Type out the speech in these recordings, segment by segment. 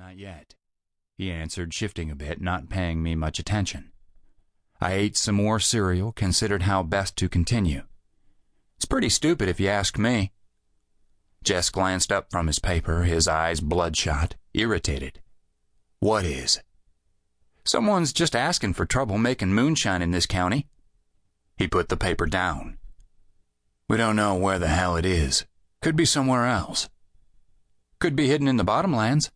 Not yet, he answered, shifting a bit, not paying me much attention. I ate some more cereal, considered how best to continue. It's pretty stupid if you ask me. Jess glanced up from his paper, his eyes bloodshot, irritated. What is? Someone's just asking for trouble making moonshine in this county. He put the paper down. We don't know where the hell it is. Could be somewhere else. Could be hidden in the bottomlands.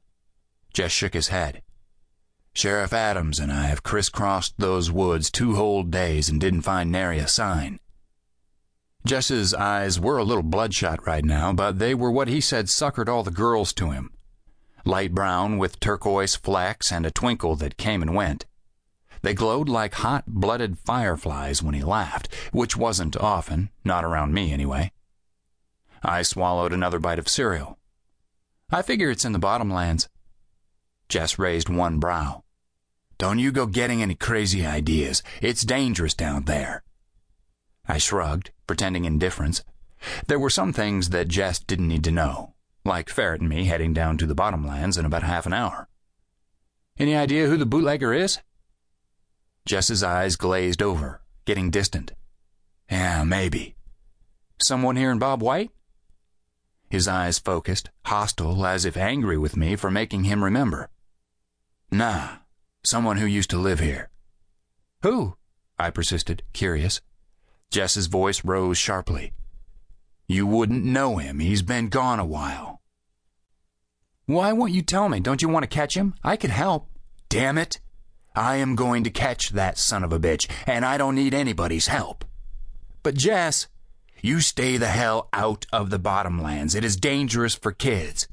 Jess shook his head. Sheriff Adams and I have crisscrossed those woods two whole days and didn't find nary a sign. Jess's eyes were a little bloodshot right now, but they were what he said suckered all the girls to him. Light brown with turquoise flecks and a twinkle that came and went. They glowed like hot blooded fireflies when he laughed, which wasn't often, not around me anyway. I swallowed another bite of cereal. I figure it's in the bottomlands. Jess raised one brow. Don't you go getting any crazy ideas. It's dangerous down there. I shrugged, pretending indifference. There were some things that Jess didn't need to know, like Ferret and me heading down to the bottomlands in about half an hour. Any idea who the bootlegger is? Jess's eyes glazed over, getting distant. Yeah, maybe. Someone here in Bob White? His eyes focused, hostile, as if angry with me for making him remember. Nah, someone who used to live here. Who? I persisted, curious. Jess's voice rose sharply. You wouldn't know him. He's been gone a while. Why won't you tell me? Don't you want to catch him? I could help. Damn it. I am going to catch that son of a bitch, and I don't need anybody's help. But Jess, you stay the hell out of the bottomlands. It is dangerous for kids.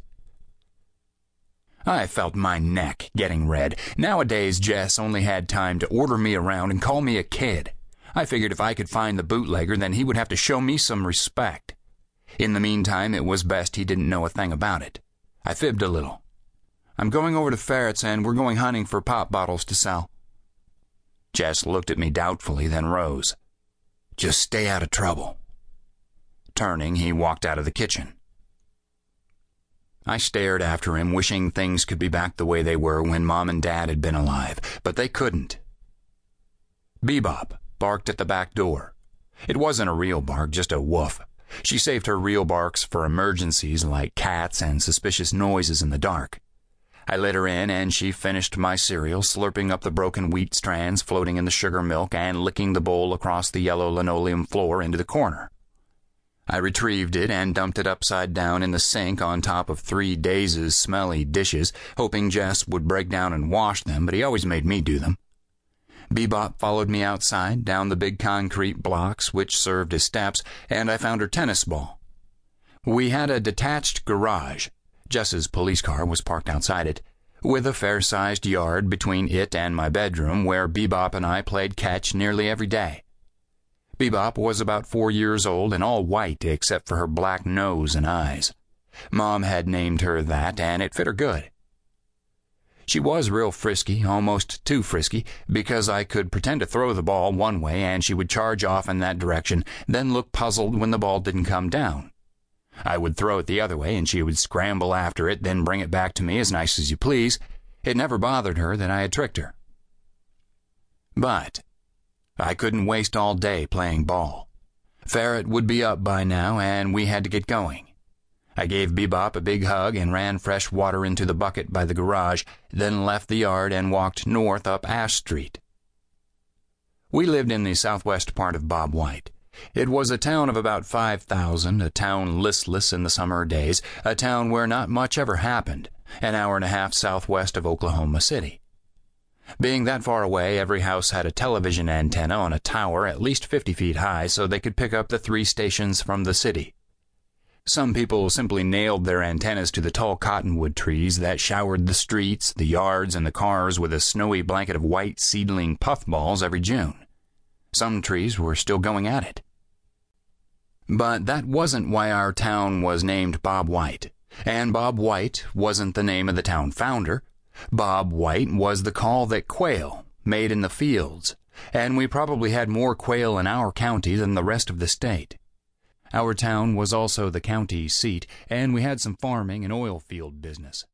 I felt my neck getting red. Nowadays, Jess only had time to order me around and call me a kid. I figured if I could find the bootlegger, then he would have to show me some respect. In the meantime, it was best he didn't know a thing about it. I fibbed a little. I'm going over to Ferret's and we're going hunting for pop bottles to sell. Jess looked at me doubtfully, then rose. Just stay out of trouble. Turning, he walked out of the kitchen. I stared after him, wishing things could be back the way they were when Mom and Dad had been alive, but they couldn't. Bebop barked at the back door. It wasn't a real bark, just a woof. She saved her real barks for emergencies like cats and suspicious noises in the dark. I let her in and she finished my cereal, slurping up the broken wheat strands floating in the sugar milk and licking the bowl across the yellow linoleum floor into the corner. I retrieved it and dumped it upside down in the sink on top of three Days' smelly dishes, hoping Jess would break down and wash them, but he always made me do them. Bebop followed me outside, down the big concrete blocks which served as steps, and I found her tennis ball. We had a detached garage. Jess's police car was parked outside it, with a fair sized yard between it and my bedroom where Bebop and I played catch nearly every day. Bebop was about four years old and all white except for her black nose and eyes. Mom had named her that, and it fit her good. She was real frisky, almost too frisky, because I could pretend to throw the ball one way and she would charge off in that direction, then look puzzled when the ball didn't come down. I would throw it the other way and she would scramble after it, then bring it back to me as nice as you please. It never bothered her that I had tricked her. But I couldn't waste all day playing ball. Ferret would be up by now, and we had to get going. I gave Bebop a big hug and ran fresh water into the bucket by the garage, then left the yard and walked north up Ash Street. We lived in the southwest part of Bob White. It was a town of about 5,000, a town listless in the summer days, a town where not much ever happened, an hour and a half southwest of Oklahoma City. Being that far away, every house had a television antenna on a tower at least 50 feet high so they could pick up the three stations from the city. Some people simply nailed their antennas to the tall cottonwood trees that showered the streets, the yards, and the cars with a snowy blanket of white seedling puffballs every June. Some trees were still going at it. But that wasn't why our town was named Bob White. And Bob White wasn't the name of the town founder. Bob White was the call that quail made in the fields, and we probably had more quail in our county than the rest of the state. Our town was also the county seat, and we had some farming and oil field business.